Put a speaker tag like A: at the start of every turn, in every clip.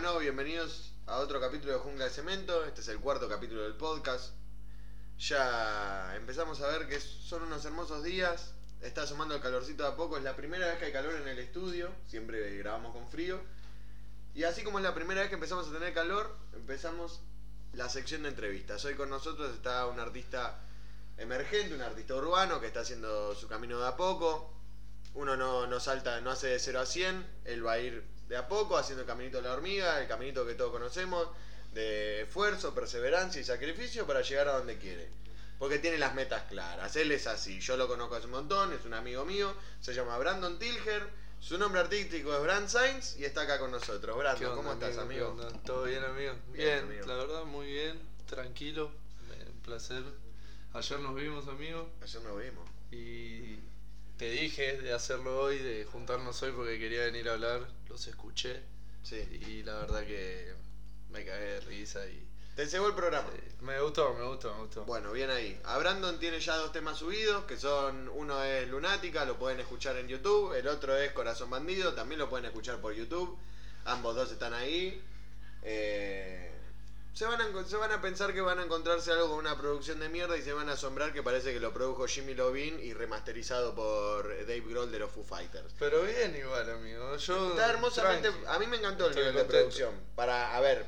A: Bueno, bienvenidos a otro capítulo de Jungla de Cemento. Este es el cuarto capítulo del podcast. Ya empezamos a ver que son unos hermosos días. Está asomando el calorcito de a poco. Es la primera vez que hay calor en el estudio. Siempre grabamos con frío. Y así como es la primera vez que empezamos a tener calor, empezamos la sección de entrevistas. Hoy con nosotros está un artista emergente, un artista urbano que está haciendo su camino de a poco. Uno no, no salta, no hace de 0 a 100, él va a ir de a poco haciendo el caminito de la hormiga, el caminito que todos conocemos, de esfuerzo, perseverancia y sacrificio para llegar a donde quiere. Porque tiene las metas claras, él es así, yo lo conozco hace un montón, es un amigo mío, se llama Brandon Tilger, su nombre artístico es Brand Sainz y está acá con nosotros. Brandon, ¿cómo estás, amigo?
B: ¿Todo bien, amigo? Bien, la verdad, muy bien, tranquilo, un placer. Ayer nos vimos, amigo.
A: Ayer nos vimos.
B: Y te dije de hacerlo hoy, de juntarnos hoy porque quería venir a hablar, los escuché.
A: Sí.
B: Y la verdad que me cagué de risa y...
A: Te cebó el programa.
B: me gustó, me gustó, me gustó.
A: Bueno, bien ahí. A Brandon tiene ya dos temas subidos, que son, uno es Lunática, lo pueden escuchar en YouTube, el otro es Corazón Bandido, también lo pueden escuchar por YouTube. Ambos dos están ahí. Eh, se van, a, se van a pensar que van a encontrarse algo con una producción de mierda y se van a asombrar que parece que lo produjo Jimmy Lovin y remasterizado por Dave Grohl de los Foo Fighters.
B: Pero bien igual, amigo. Yo
A: Está hermosamente... A mí me encantó el nivel de producción. Para, a ver,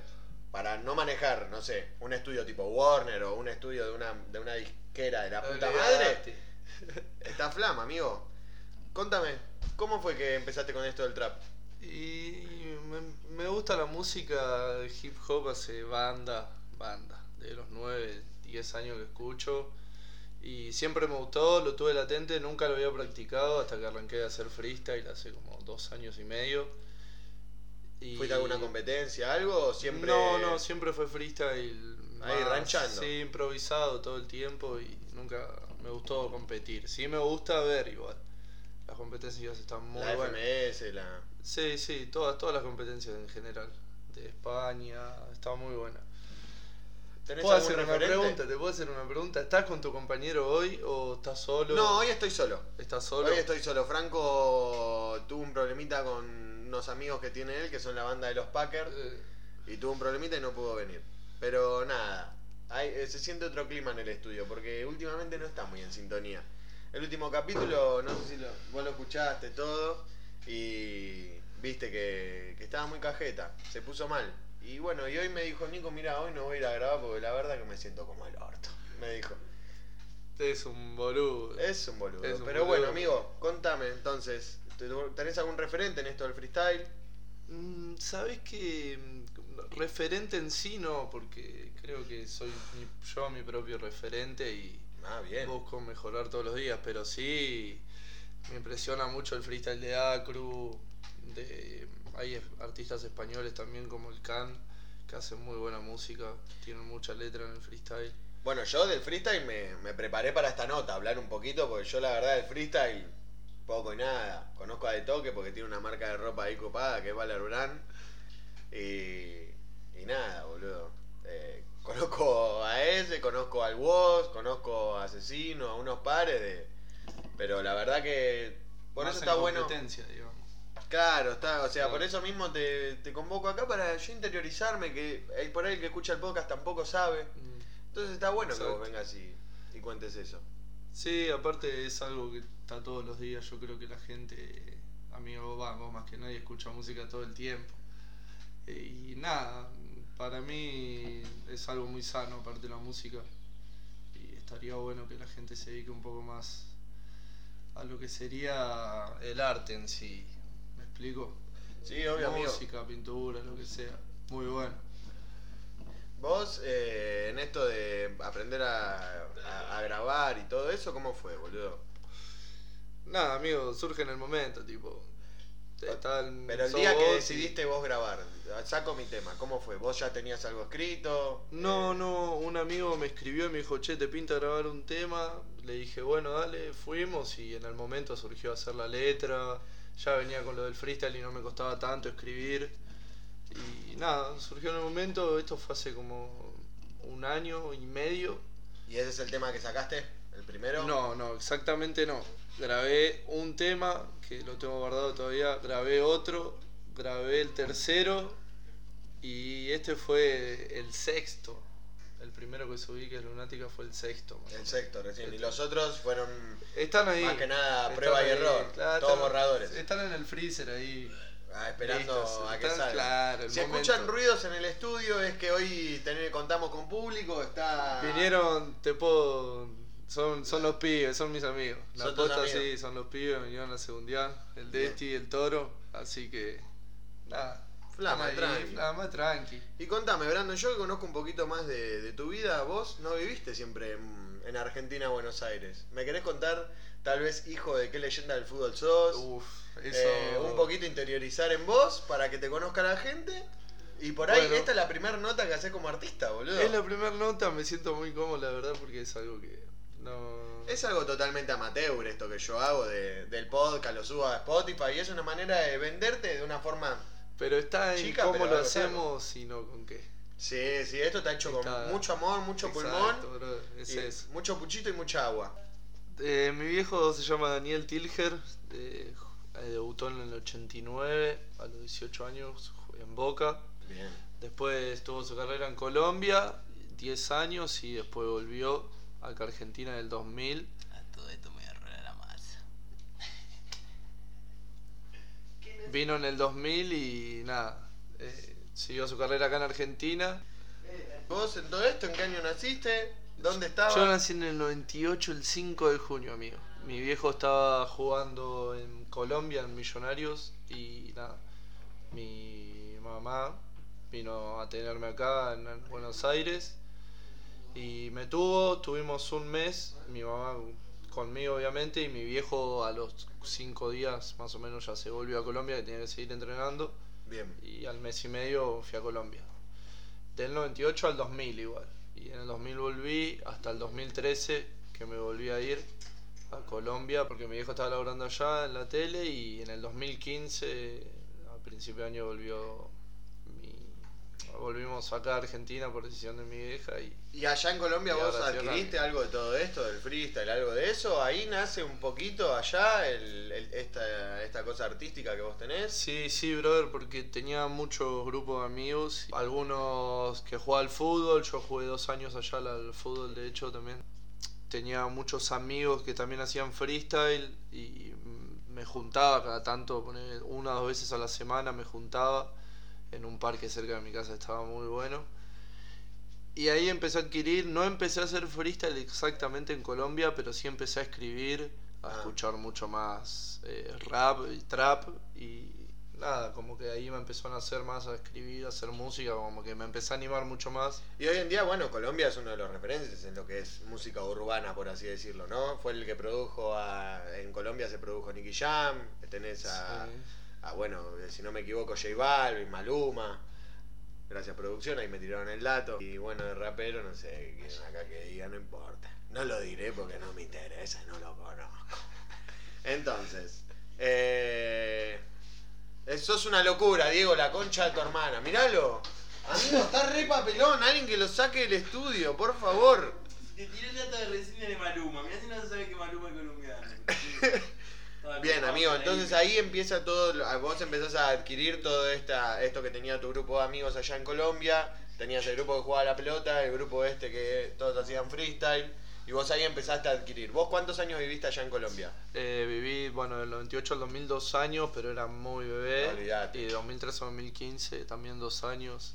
A: para no manejar, no sé, un estudio tipo Warner o un estudio de una, de una disquera de la puta madre. Está flama, amigo. Contame, ¿cómo fue que empezaste con esto del trap?
B: Y me, gusta la música de hip hop hace banda, banda, de los 9, 10 años que escucho. Y siempre me gustó, lo tuve latente, nunca lo había practicado hasta que arranqué a hacer freestyle hace como dos años y medio.
A: Y... ¿Fuiste a alguna competencia, algo? siempre...
B: No, no, siempre fue freestyle.
A: Ahí ranchando.
B: Sí, improvisado todo el tiempo y nunca me gustó competir. Sí me gusta ver igual. Las competencias están muy
A: la
B: buenas.
A: FMS, la...
B: Sí, sí, todas, todas las competencias en general. De España, está muy buena. ¿Puedo hacer una pregunta? ¿Te puedo hacer una pregunta? ¿Estás con tu compañero hoy o estás solo?
A: No, hoy estoy solo.
B: ¿Estás solo?
A: Hoy estoy solo. Franco tuvo un problemita con unos amigos que tiene él, que son la banda de los Packers, eh. y tuvo un problemita y no pudo venir. Pero nada, hay, se siente otro clima en el estudio, porque últimamente no está muy en sintonía. El último capítulo, no sé si lo, vos lo escuchaste todo, y viste que, estaba muy cajeta, se puso mal. Y bueno, y hoy me dijo, Nico, mira, hoy no voy a ir a grabar porque la verdad que me siento como el orto. Me dijo.
B: Es un boludo.
A: Es un boludo. Pero bueno, amigo, contame entonces, ¿tenés algún referente en esto del freestyle?
B: Mm, Sabes que mm, referente en sí no, porque creo que soy yo mi propio referente y
A: ah, bien.
B: busco mejorar todos los días, pero sí me impresiona mucho el freestyle de Acru, de, hay artistas españoles también como el Can, que hacen muy buena música, tienen mucha letra en el freestyle.
A: Bueno, yo del freestyle me, me preparé para esta nota, hablar un poquito, porque yo la verdad del freestyle poco y nada. Conozco a De Toque porque tiene una marca de ropa ahí copada que es Valer Brand. Y, y nada, boludo. Eh, conozco a ese, conozco al Woz, conozco a Asesino, a unos pares de pero la verdad que por eso está bueno.
B: Digamos.
A: Claro, está, o sea, por eso mismo te, te, convoco acá para yo interiorizarme, que el, por ahí el que escucha el podcast tampoco sabe. Mm. Entonces está bueno que vos vengas y, y cuentes eso.
B: Sí, aparte es algo que está todos los días, yo creo que la gente, amigo, vamos, más que nadie escucha música todo el tiempo. Y nada, para mí es algo muy sano aparte de la música. Y estaría bueno que la gente se dedique un poco más a lo que sería el arte en sí. ¿Me explico?
A: Sí, obvio,
B: Música, pintura, lo que sea. Muy bueno.
A: Vos, eh, en esto de aprender a, a, grabar y todo eso, ¿cómo fue, boludo?
B: Nada, amigo, surge en el momento, tipo.
A: Pero el día que decidiste vos grabar, saco mi tema, ¿cómo fue? ¿Vos ya tenías algo escrito?
B: No, eh, no, un amigo me escribió y me dijo, che, te pinta grabar un tema. Le dije, bueno, dale, fuimos y en el momento surgió hacer la letra. Ya venía con lo del freestyle y no me costaba tanto escribir. Y nada, surgió en el momento, esto fue hace como un año y medio.
A: ¿Y ese es el tema que sacaste? ¿El primero?
B: No, no, exactamente no. Grabé un tema que lo tengo guardado todavía, grabé otro, grabé el tercero y este fue el sexto. El primero que subí, que es Lunática, fue el sexto.
A: El sexto recién. Y los otros fueron
B: Están ahí.
A: más que nada prueba y
B: ahí,
A: error.
B: claro,
A: todos
B: están-
A: borradores.
B: Están en el freezer ahí.
A: Ah, esperando
B: listos,
A: a que
B: están-
A: salga.
B: claro,
A: si
B: momento.
A: escuchan ruidos en el estudio es que hoy tener- contamos con público, está...
B: Vinieron, te puedo. Son, son los pibes, son mis amigos. La
A: Son tus
B: posta
A: amigos.
B: sí, son los pibes, vinieron a segundiar. El. Desti, el toro. Así que. Nada.
A: Flama,
B: ahí,
A: tranqui.
B: Flama, tranqui.
A: Y contame, Brandon, yo que conozco un poquito más de, de tu vida, vos no viviste siempre en, en Argentina, Buenos Aires. ¿Me querés contar, tal vez, hijo de qué leyenda del fútbol sos?
B: Uf, eso.
A: Eh, un poquito interiorizar en vos para que te conozca la gente. Y por ahí,
B: Bueno.
A: esta es la primera nota que haces como artista, boludo.
B: Es la primera nota, me siento muy cómodo, la verdad, porque es algo que. No.
A: Es algo totalmente amateur esto que yo hago de- del podcast, lo subo a Spotify y es una manera de venderte de una forma...
B: Pero está en
A: Chica,
B: cómo lo hacemos y no con qué.
A: Sí, sí, esto está hecho
B: Está-
A: con mucho amor, mucho
B: Exacto,
A: pulmón,
B: brother, es
A: y
B: eso.
A: mucho puchito y mucha agua.
B: Eh, mi viejo se llama Daniel Tilger, eh, debutó en el 89, a los 18 años en Boca.
A: Bien.
B: Después tuvo su carrera en Colombia, 10 años, y después volvió acá Argentina en el 2000.
C: A todo esto me voy a la masa.
B: Vino en el 2000 y nada, eh, siguió su carrera acá en Argentina.
A: ¿Vos en todo esto en qué año naciste? ¿Dónde estabas?
B: Yo nací en el 98, el 5 de junio, amigo. Mi viejo estaba jugando en Colombia, en Millonarios, y nada, mi mamá vino a tenerme acá en Buenos Aires y me tuvo, tuvimos un mes, mi mamá conmigo obviamente, y mi viejo a los 5 días más o menos ya se volvió a Colombia, que tenía que seguir entrenando,
A: Bien.
B: y al mes y medio fui a Colombia. Del 98 al 2000 igual. Y en el 2000 volví hasta el 2013 que me volví a ir a Colombia porque mi viejo estaba laburando allá en la tele y en el 2015 a principio de año volvió volvimos acá a Argentina por decisión de mi vieja y
A: ¿Y allá en Colombia vos adquiriste algo de todo esto, del freestyle, algo de eso? Ahí nace un poquito allá el, el- esta, esta cosa artística que vos tenés.
B: Sí, sí, brother, porque tenía muchos grupos de amigos, algunos que jugaban al fútbol, yo jugué dos años allá al- fútbol, de hecho también. Tenía muchos amigos que también hacían freestyle y me juntaba cada tanto, una o dos veces a la semana me juntaba en un parque cerca de mi casa, estaba muy bueno. Y ahí empecé a adquirir, no empecé a hacer freestyle exactamente en Colombia, pero sí empecé a escribir, a
A: Ah.
B: escuchar mucho más eh, rap y trap y nada, como que ahí me empezó a nacer más a escribir, a hacer música, como que me empecé a animar mucho más.
A: Y hoy en día, bueno, Colombia es uno de los referentes en lo que es música urbana, por así decirlo, ¿no? Fue el que produjo a... En Colombia se produjo Nicky Jam, tenés a...
B: Sí.
A: A, bueno, si no me equivoco, J Balvin, Maluma. Gracias producción, ahí me tiraron el dato. Y bueno, de rapero, no sé, quieren acá que diga, no importa. No lo diré porque no me interesa, no lo conozco. Entonces, eh, eh, sos una locura, Diego, la concha de tu hermana. Míralo. Amigo, está re papelón, alguien que lo saque del estudio, por favor.
C: Te tiré el dato de reseña de Maluma. Mirá si no se sabe que Maluma es colombiano.
A: Bien, amigo, entonces ahí empieza todo, vos empezás a adquirir todo esta, esto que tenía tu grupo de amigos allá en Colombia, tenías el grupo que jugaba la pelota, el grupo este que todos hacían freestyle, y vos ahí empezaste a adquirir. ¿Vos cuántos años viviste allá en Colombia?
B: Eh, viví, bueno, del 98 al 2000 dos años, pero era muy bebé.
A: Olvidate.
B: Y de 2013 a 2015 también dos años.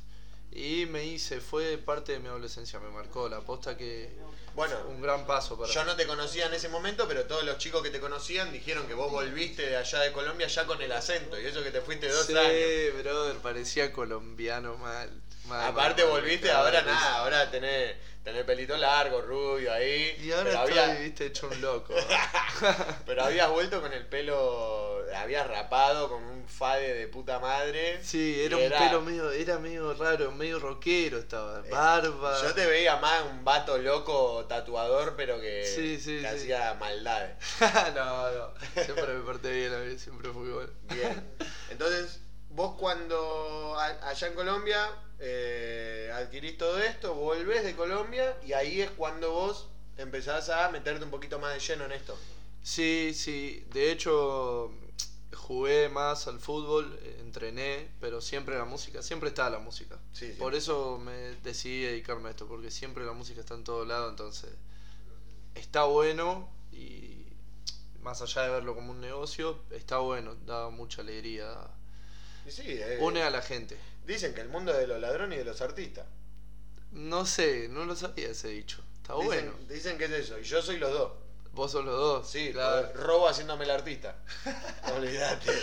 B: Y me hice, fue parte de mi adolescencia, me marcó la posta que
A: Bueno,
B: un gran paso para
A: yo
B: mí.
A: no te conocía en ese momento, pero todos los chicos que te conocían dijeron que vos volviste de allá de Colombia ya con el acento, y eso que te fuiste dos
B: sí,
A: años.
B: brother, parecía colombiano mal.
A: Aparte volviste, ahora nada, ahora tenés, tenés pelito largo, rubio ahí.
B: Y ahora estoy,
A: había-
B: viste, hecho un loco.
A: Pero habías vuelto con el pelo, habías rapado con un fade de puta madre.
B: Sí, era un pelo medio, era medio raro, medio rockero estaba.
A: Eh,
B: Barba.
A: Yo te veía más un vato loco tatuador, pero que,
B: Sí, sí,
A: que
B: sí.
A: hacía maldades.
B: no, no. Siempre me porté bien a mí, siempre fui bueno.
A: Bien. Entonces, vos cuando a- allá en Colombia eh, adquirís todo esto, volvés de Colombia y ahí es cuando vos empezás a meterte un poquito más de lleno en esto.
B: Sí, sí. De hecho, jugué más al fútbol, entrené, pero siempre la música, siempre está la música.
A: Sí, sí.
B: Por eso me decidí dedicarme a esto, porque siempre la música está en todo lado, entonces está bueno y más allá de verlo como un negocio, está bueno, da mucha alegría.
A: Y sí, eh,
B: Une a la gente.
A: Dicen que el mundo es de los ladrones y de los artistas.
B: No sé, no lo sabía ese dicho. Está
A: dicen,
B: bueno.
A: Dicen que es eso. Y yo soy los dos.
B: Vos sos los dos.
A: Sí,
B: claro.
A: robo haciéndome el artista. Olvídate.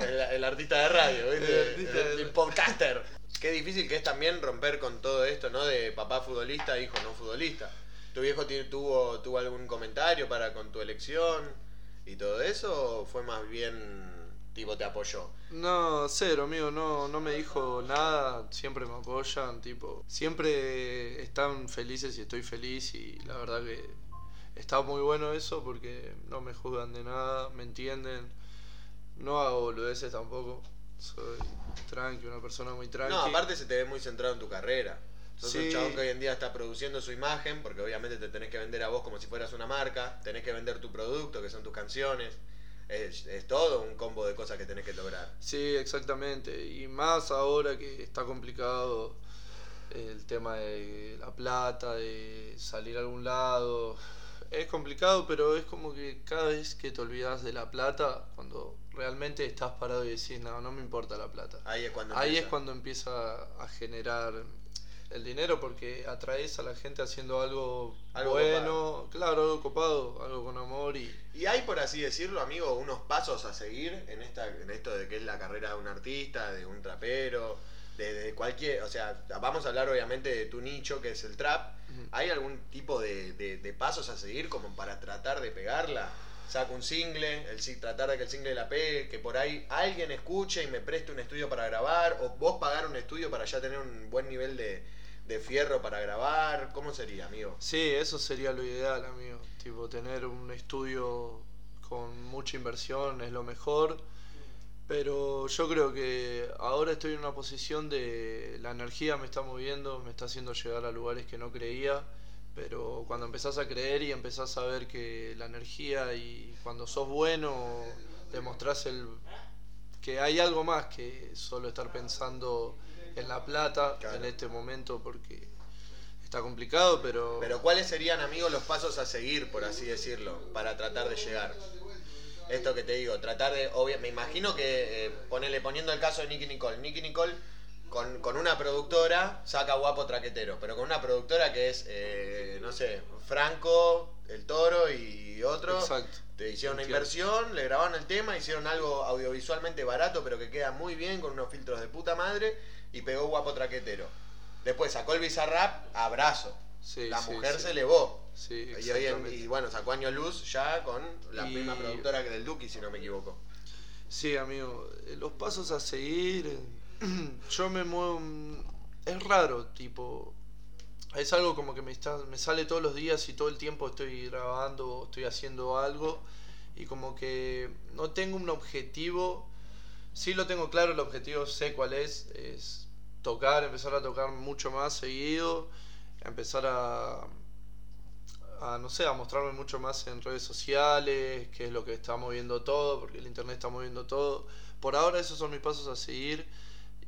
A: El, el artista de radio, ¿viste?
B: El
A: podcaster. Qué difícil que es también romper con todo esto, ¿no? De papá futbolista, hijo no futbolista. ¿Tu viejo tuvo, tuvo algún comentario para con tu elección y todo eso? ¿O fue más bien tipo te apoyó?
B: No, cero, amigo, no, no me dijo nada, siempre me apoyan, tipo, siempre están felices y estoy feliz y la verdad que está muy bueno eso porque no me juzgan de nada, me entienden, no hago boludeces tampoco, soy tranqui, una persona muy tranqui.
A: No, aparte se te ve muy centrado en tu carrera. Sos un chabón que hoy en día está produciendo su imagen, porque obviamente te tenés que vender a vos como si fueras una marca, tenés que vender tu producto, que son tus canciones. Es, es todo un combo de cosas que tenés que lograr.
B: Sí, exactamente. Y más ahora que está complicado el tema de la plata, de salir a algún lado. Es complicado, pero es como que cada vez que te olvidas de la plata, cuando realmente estás parado y decís, no, no me importa la plata.
A: Ahí es cuando
B: Ahí
A: empieza.
B: es cuando empieza a generar el dinero porque atraes a la gente haciendo algo,
A: Algo
B: bueno, claro, algo copado, algo con amor y...
A: Y hay, por así decirlo, amigo, unos pasos a seguir en esta en esto de que es la carrera de un artista, de un trapero, de, de cualquier... O sea, vamos a hablar obviamente de tu nicho, que es el trap. ¿Hay algún tipo de, de- de pasos a seguir como para tratar de pegarla? Saco un single, el, tratar de que el single la pegue, que por ahí alguien escuche y me preste un estudio para grabar, o vos pagar un estudio para ya tener un buen nivel de, de fierro para grabar. ¿Cómo sería, amigo?
B: Sí, eso sería lo ideal, amigo. Tipo, tener un estudio con mucha inversión es lo mejor. Pero yo creo que ahora estoy en una posición de la energía me está moviendo, me está haciendo llegar a lugares que no creía. Pero cuando empezás a creer y empezás a ver que la energía y cuando sos bueno, demostrás el, que hay algo más que solo estar pensando en la plata
A: Claro.
B: en este momento porque está complicado, pero...
A: Pero ¿cuáles serían, amigos, los pasos a seguir, por así decirlo, para tratar de llegar? Esto que te digo, tratar de, obvia- me imagino que, eh, ponele, poniendo el caso de Nicky Nicole, Nicky Nicole con, con una productora saca guapo traquetero, pero con una productora que es, eh, no sé, Franco, El Toro y otro,
B: Exacto.
A: te hicieron una inversión, le grabaron el tema, hicieron algo audiovisualmente barato, pero que queda muy bien, con unos filtros de puta madre, y pegó guapo traquetero. Después sacó el Bizarrap, abrazo.
B: Sí,
A: la
B: sí,
A: mujer
B: sí.
A: se elevó.
B: Sí,
A: Y, hoy en- y bueno, sacó Año Luz ya con la
B: Y-
A: misma productora que del Duki, si no me equivoco.
B: Sí, amigo, eh, los pasos a seguir, eh, yo me muevo, mm, es raro, tipo, es algo como que me, está, me sale todos los días y todo el tiempo estoy grabando, estoy haciendo algo y como que no tengo un objetivo, sí lo tengo claro, el objetivo sé cuál es, es tocar, empezar a tocar mucho más seguido, empezar a, a, no sé, a mostrarme mucho más en redes sociales, qué es lo que está moviendo todo, porque el internet está moviendo todo. Por ahora esos son mis pasos a seguir.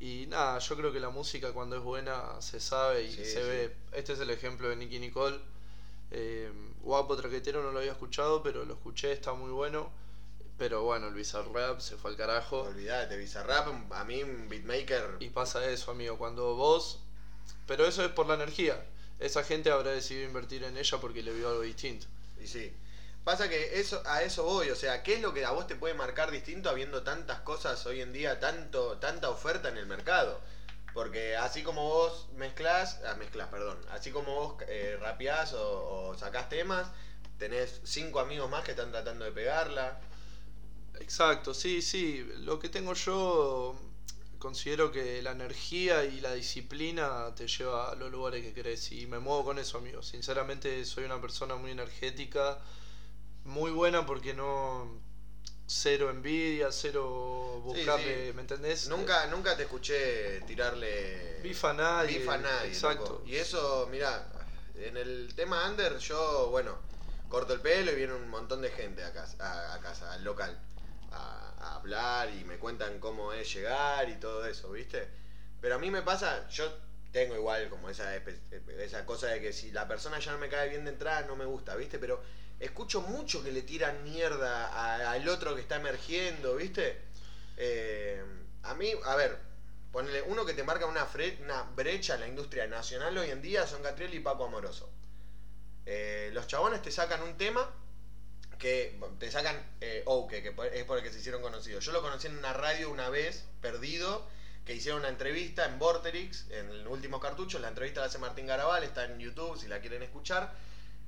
B: Y nada, yo creo que la música cuando es buena se sabe y
A: Sí,
B: se
A: sí.
B: ve. Este es el ejemplo de Nicky Nicole. Eh, Guapo Traquetero no lo había escuchado, pero lo escuché, está muy bueno. Pero bueno, el Bizarrap se fue al carajo.
A: Olvídate, Bizarrap, a mí un beatmaker.
B: Y pasa eso, amigo, cuando vos... Pero eso es por la energía. Esa gente habrá decidido invertir en ella porque le vio algo distinto.
A: Y sí. Pasa que eso, a eso voy, o sea, ¿qué es lo que a vos te puede marcar distinto habiendo tantas cosas hoy en día, tanto, tanta oferta en el mercado? Porque así como vos mezclás, ah, mezclás, perdón, así como vos eh, rapeás o, o sacás temas, tenés cinco amigos más que están tratando de pegarla.
B: Exacto, sí, sí. Lo que tengo yo, considero que la energía y la disciplina te lleva a los lugares que querés y me muevo con eso, amigo. Sinceramente soy una persona muy energética, muy buena porque no... Cero envidia, cero buscarle,
A: sí.
B: ¿me entendés?
A: Nunca, nunca te escuché tirarle
B: Bifa a nadie,
A: bifa a nadie,
B: exacto.
A: loco. Y eso, mirá, en el tema under yo, bueno, corto el pelo y viene un montón de gente a casa, a, a casa al local, a, hablar y me cuentan cómo es llegar y todo eso, ¿viste? Pero a mí me pasa, yo tengo igual como esa, esa cosa de que si la persona ya no me cae bien de entrada, no me gusta, ¿viste? Pero escucho mucho que le tiran mierda al otro que está emergiendo, ¿viste? Eh, a mí, a ver, ponele uno que te marca una, fre- una brecha en la industria nacional hoy en día son Catriel y Paco Amoroso. Eh, los chabones te sacan un tema que te sacan eh, Ouke, que es por el que se hicieron conocidos. Yo lo conocí en una radio una vez, perdido, que hicieron una entrevista en Vorterix, en el último cartucho. La entrevista la hace Martín Garabal, está en YouTube si la quieren escuchar.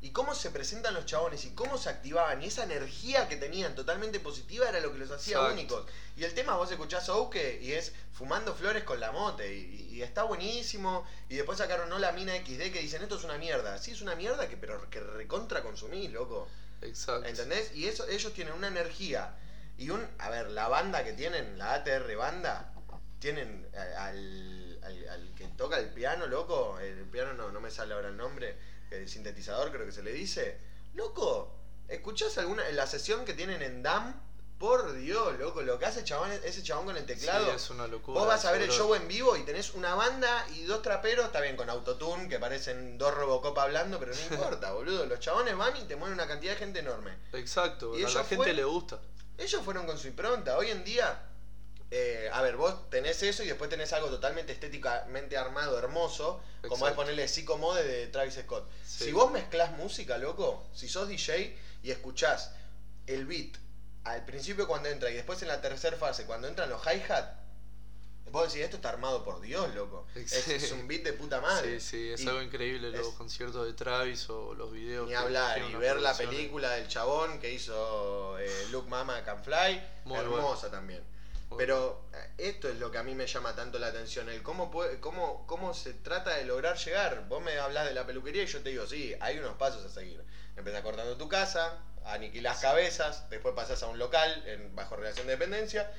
A: Y cómo se presentan los chabones y cómo se activaban y esa energía que tenían totalmente positiva era lo que los hacía
B: Exacto.
A: únicos. Y el tema vos escuchás Ouke y es fumando flores con la mote y, y está buenísimo. Y después sacaron no la mina XD que dicen esto es una mierda. Sí, es una mierda que pero que recontra consumís, loco.
B: Exacto.
A: ¿Entendés? Y eso, ellos tienen una energía y un. A ver, la banda que tienen, la ATR banda, tienen al, al, al que toca el piano, loco. El piano no, no me sale ahora el nombre. El sintetizador, creo que se le dice. Loco, ¿escuchás alguna. la sesión que tienen en DAM? Por Dios, loco, lo que hace chabón, ese chabón con el teclado.
B: Sí, es una locura.
A: Vos vas a ver el show en vivo y tenés una banda y dos traperos, está bien con autotune, que parecen dos Robocop hablando, pero no importa, boludo. Los chabones van y te mueven una cantidad de gente enorme.
B: Exacto,
A: Y
B: a la gente
A: fue-
B: le gusta.
A: Ellos fueron con su impronta. Hoy en día, eh, a ver, vos tenés eso y después tenés algo totalmente estéticamente armado, hermoso, como es ponerle Psychomode de Travis Scott.
B: Sí.
A: Si vos mezclás música, loco, si sos DJ y escuchás el beat al principio cuando entra y después en la tercera fase, cuando entran los hi-hat, vos decís, esto está armado por Dios, loco. Es,
B: Sí.
A: es un beat de puta madre.
B: Sí, sí, es
A: Y
B: algo increíble los conciertos de Travis o los videos.
A: Ni hablar, y ver la película del chabón que hizo eh, Luke Mama Can Fly,
B: Muy
A: hermosa también.
B: muy
A: Pero eh, esto es lo que a mí me llama tanto la atención, el cómo, puede, cómo, cómo se trata de lograr llegar. Vos me hablas de la peluquería y yo te digo, sí, hay unos pasos a seguir. Empezás cortando tu casa, aniquilás cabezas, después pasás a un local en, bajo relación de dependencia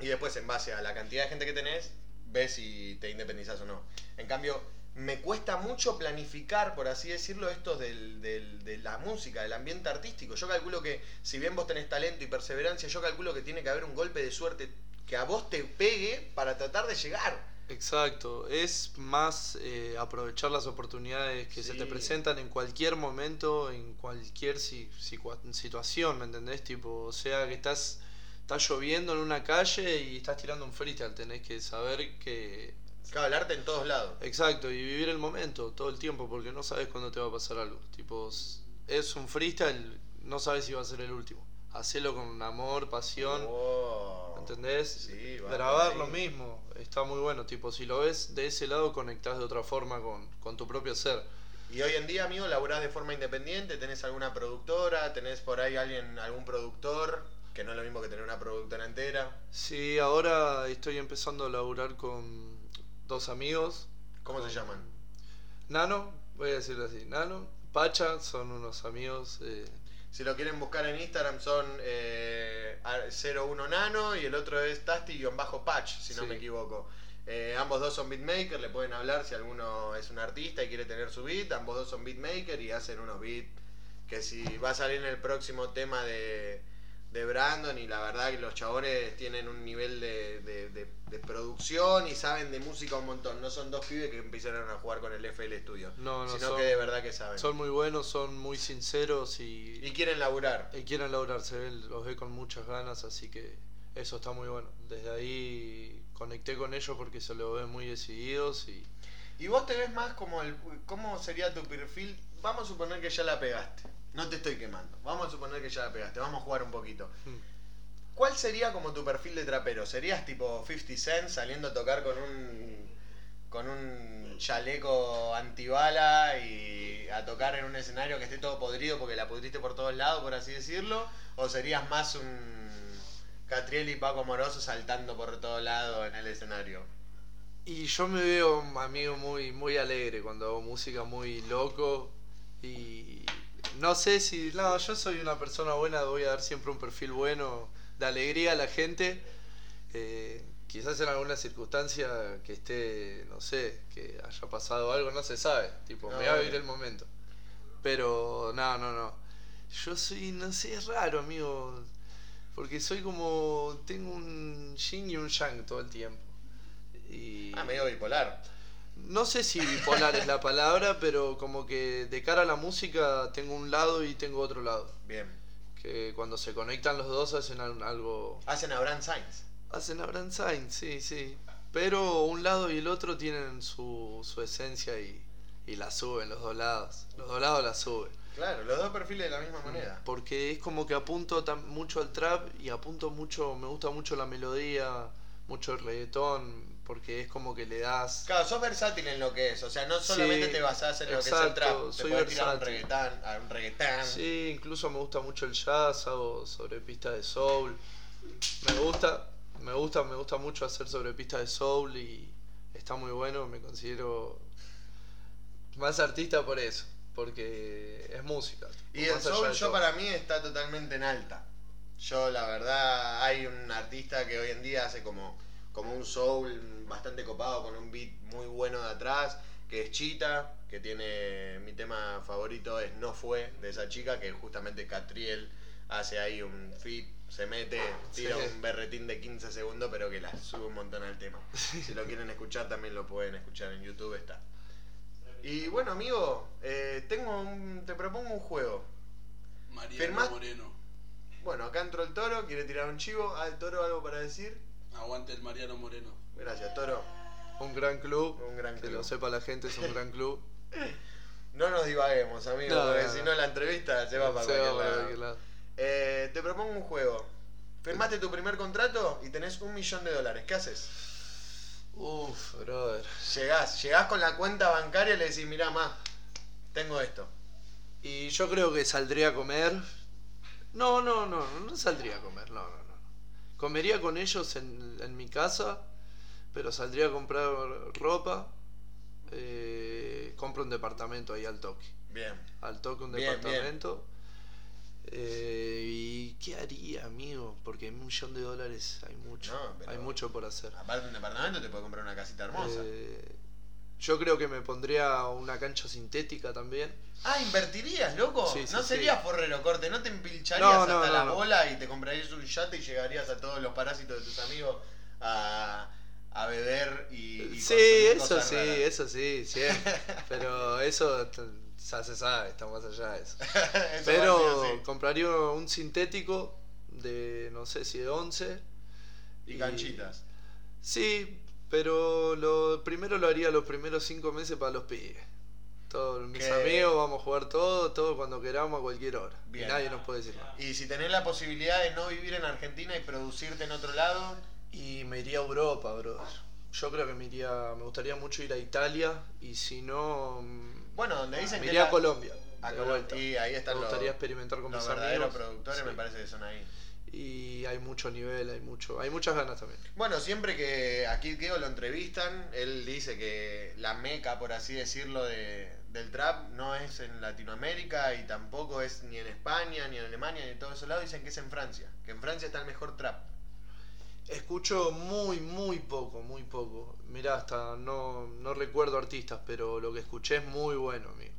A: y después en base a la cantidad de gente que tenés, ves si te independizás o no. En cambio, me cuesta mucho planificar, por así decirlo, esto del, de la música, del ambiente artístico. Yo calculo que, si bien vos tenés talento y perseverancia, yo calculo que tiene que haber un golpe de suerte que a vos te pegue para tratar de llegar.
B: Exacto, es más eh, aprovechar las oportunidades que se te presentan en cualquier momento, en cualquier si- sicua- situación, ¿me entendés? Tipo, o sea que estás, estás lloviendo en una calle y estás tirando un freestyle, tenés que saber que...
A: Claro, el arte en todos lados.
B: Exacto, y vivir el momento todo el tiempo, porque no sabes cuándo te va a pasar algo. Tipo, es un freestyle, no sabes si va a ser el último. Hacelo con amor, pasión.
A: Wow.
B: ¿Entendés?
A: Sí, va
B: Grabar lo mismo, está muy bueno. Tipo, si lo ves de ese lado, conectás de otra forma con, con tu propio ser.
A: Y hoy en día, amigo, laburás de forma independiente, tenés alguna productora, tenés por ahí alguien, algún productor, que no es lo mismo que tener una productora entera.
B: Sí, ahora estoy empezando a laburar con dos amigos.
A: ¿Cómo se llaman?
B: Nano, voy a decirlo así, Nano. Pacha, son unos amigos. eh,
A: Si lo quieren buscar en Instagram son eh, a- 01 Nano y el otro es Tasti-Patch, si no
B: Sí.
A: me equivoco. Eh, ambos dos son beatmakers, le pueden hablar si alguno es un artista y quiere tener su beat. Ambos dos son beatmakers y hacen unos beats que si va a salir en el próximo tema de, de Brandon y la verdad que los chabones tienen un nivel de, de- de- de producción y saben de música un montón. No son dos pibes que empezaron a jugar con el FL Studio,
B: No, no,
A: sino
B: son-
A: que de verdad que saben.
B: son muy buenos, son muy sinceros y,
A: Y quieren laburar.
B: y quieren laburar. Se ven, los ve con muchas ganas, así que eso está muy bueno. Desde ahí conecté con ellos porque se los ven muy decididos y
A: Y vos te ves más como el. ¿Cómo sería tu perfil? Vamos a suponer que ya la pegaste. No te estoy quemando. Vamos a suponer que ya la pegaste. Vamos a jugar un poquito.
B: Mm.
A: ¿Cuál sería como tu perfil de trapero? ¿Serías tipo 50 Cent saliendo a tocar con un. con un chaleco antibala y a tocar en un escenario que esté todo podrido porque la pudriste por todos lados, por así decirlo? ¿O serías más un. Catriel y Paco Moroso saltando por todos lados en el escenario?
B: Y yo me veo, amigo, muy, muy alegre cuando hago música, muy loco. Y no sé si. No, yo soy una persona buena, voy a dar siempre un perfil bueno de alegría a la gente. Eh, quizás en alguna circunstancia que esté, no sé, que haya pasado algo, no se sabe. Tipo,
A: No,
B: me va a vivir el momento. Pero no, no, no. Yo soy, no sé, es raro, amigo. Porque soy como. Tengo un yin y un yang todo el tiempo. Y
A: Ah, medio bipolar.
B: No sé si bipolar es la palabra, pero como que de cara a la música tengo un lado y tengo otro lado.
A: Bien.
B: Que cuando se conectan los dos hacen al- algo.
A: Hacen a Brand Sainz.
B: Hacen a Brand Sainz, sí, sí. Pero un lado y el otro tienen su, su esencia y, y la suben, los dos lados. Los dos lados la suben.
A: Claro, los dos perfiles de la misma moneda.
B: Porque es como que apunto tam- mucho al trap y apunto mucho, me gusta mucho la melodía, mucho el reggaetón, porque es como que le das...
A: Claro, sos versátil en lo que es. O sea, no solamente
B: Sí,
A: te basás en lo que es el trap. Te
B: soy
A: puedes tirar un reggaetán, a un reggaetán.
B: Sí, incluso me gusta mucho el jazz, hago sobre pistas de soul. Me gusta, me gusta, me gusta mucho hacer sobre pistas de soul y está muy bueno, me considero más artista por eso, porque es música.
A: Y el soul yo para mí está totalmente en alta. Yo la verdad hay un artista que hoy en día hace como, como un soul bastante copado con un beat muy bueno de atrás, que es Chita, que tiene mi tema favorito es No Fue de esa chica, que justamente Catriel hace ahí un feat, se mete, tira
B: Sí.
A: un berretín de 15 segundos, pero que la sube un montón al tema. Si lo quieren escuchar también lo pueden escuchar en YouTube, está. Y bueno amigo, eh, tengo un- te propongo un juego.
D: Mariano
A: Firmás-
D: Moreno.
A: Bueno, acá entró el toro, quiere tirar un chivo. Ah, el toro algo para decir.
D: Aguante el Mariano Moreno.
A: Gracias, toro.
B: Un gran club,
A: Un gran
B: que
A: club.
B: lo sepa la gente, es un gran club.
A: No nos divaguemos, amigo,
B: No,
A: porque
B: no,
A: si
B: no.
A: la entrevista se va para
B: Se va
A: cualquier
B: para
A: lado.
B: cualquier lado.
A: Eh, te propongo un juego. Firmaste tu primer contrato y tenés un millón de dólares. ¿Qué haces?
B: Uf, brother.
A: Llegás, llegás con la cuenta bancaria y le decís, mirá, más, tengo esto.
B: Y yo creo que saldría a comer. No, no, no, no saldría a comer, no, no. Comería con ellos en, en mi casa, pero saldría a comprar ropa. eh, compro un departamento ahí al toque.
A: Bien.
B: Al toque un
A: Bien, bien.
B: departamento. Eh, ¿Y qué haría, amigo? Porque un millón de dólares hay mucho.
A: No,
B: Hay mucho por hacer.
A: Aparte de un departamento te puede comprar una casita hermosa.
B: Eh, yo creo que me pondría una cancha sintética también.
A: Ah, ¿invertirías, loco?
B: Sí, sí,
A: no
B: sí.
A: serías forrero corte, no te empilcharías
B: No, no,
A: hasta
B: no,
A: la bola y te comprarías un yate y llegarías a todos los parásitos de tus amigos a, a beber y, y
B: Sí, eso sí,
A: raras.
B: eso sí, siempre. Pero eso ya se sabe, está más allá de eso. Pero compraría un sintético de, no sé si de 11.
A: Y canchitas.
B: Sí, pero lo primero lo haría los primeros cinco meses para los pibes. Todos mis
A: ¿Qué?
B: amigos, vamos a jugar todo, todo cuando queramos a cualquier hora.
A: Bien.
B: Y nadie nos puede decir nada.
A: Y si tenés la posibilidad de no vivir en Argentina y producirte en otro lado,
B: Y me iría a Europa, brother. Yo creo que me iría, me gustaría mucho ir a Italia y si no, mm,
A: bueno, donde dicen
B: me
A: que
B: iría
A: la-
B: a Colombia.
A: a Colombia. Y ahí están
B: me
A: los,
B: gustaría experimentar con
A: los
B: mis
A: verdaderos
B: amigos.
A: productores,
B: Sí.
A: me parece que son ahí.
B: Y hay mucho nivel, hay mucho, hay muchas ganas también.
A: Bueno, siempre que a Kid Keo lo entrevistan, él dice que la meca, por así decirlo, de, del trap no es en Latinoamérica y tampoco es ni en España, ni en Alemania, ni en todos esos lados. Dicen que es en Francia, que en Francia está el mejor trap.
B: Escucho muy, muy poco, muy poco. Mirá, hasta no, no recuerdo artistas, pero lo que escuché es muy bueno, amigo.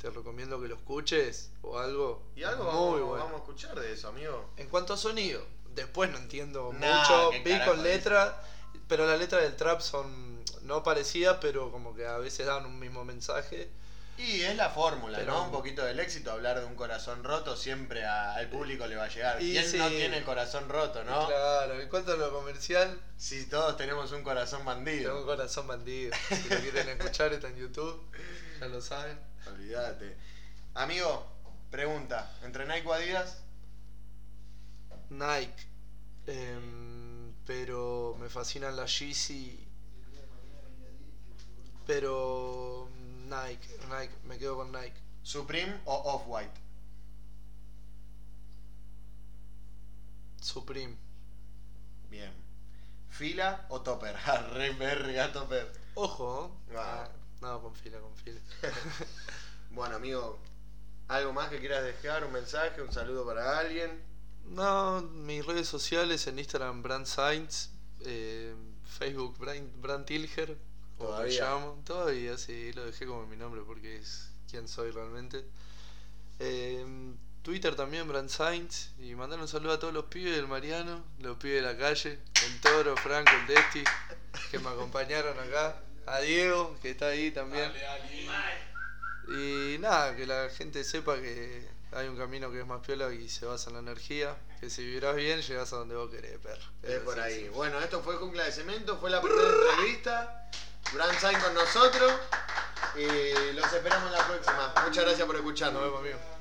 B: Te recomiendo que lo escuches o algo.
A: Y algo
B: muy
A: vamos,
B: bueno.
A: vamos a escuchar de eso, amigo.
B: En cuanto a sonido, después no entiendo
A: Nah,
B: mucho. Vi con letra, pero las letras del trap son no parecidas, pero como que a veces dan un mismo mensaje.
A: Y es la fórmula,
B: Pero-
A: ¿no? Un poquito del éxito, hablar de un corazón roto siempre a- al público le va a llegar.
B: Y
A: ¿Quién
B: sí.
A: no tiene el corazón roto, no?
B: Claro, en cuanto a lo comercial,
A: Si todos tenemos un corazón
B: tengo un
A: bandido.
B: corazón bandido. Si lo quieren escuchar, está en YouTube, ya lo saben.
A: Olvídate. Amigo, pregunta, ¿entre Nike o Adidas?
B: Nike. Em, pero me fascinan las Yeezy. Pero Nike, Nike, me quedo con Nike.
A: ¿Supreme o Off-White?
B: Supreme.
A: Bien. ¿Fila o Topper? Re verga, Topper.
B: Ojo. ¿eh?
A: Ah.
B: No, con fila, con fila.
A: Bueno, amigo, ¿algo más que quieras dejar? ¿Un mensaje? ¿Un saludo para alguien?
B: no, mis redes sociales en Instagram Brand Science, eh, Facebook Brand, Brand Tilger, como me
A: Todavía.
B: llamo. Todavía, sí, lo dejé como mi nombre porque es quien soy realmente. Eh, Twitter también, Brand Sainz. Y mandar un saludo a todos los pibes del Mariano, los pibes de la calle, el Toro, Franco, el Desti, que me acompañaron acá. A Diego, que está ahí también.
D: Dale, dale.
B: Y nada, que la gente sepa que hay un camino que es más piola y se basa en la energía. Que si vibrás bien, llegás a donde vos querés, perro.
A: Es por ahí.
B: sí.
A: Bueno, esto fue Jungla de Cemento, fue la primera entrevista. Brand Sign con nosotros. Y los esperamos la próxima. Muchas gracias por escucharnos.
B: Nos vemos, amigo.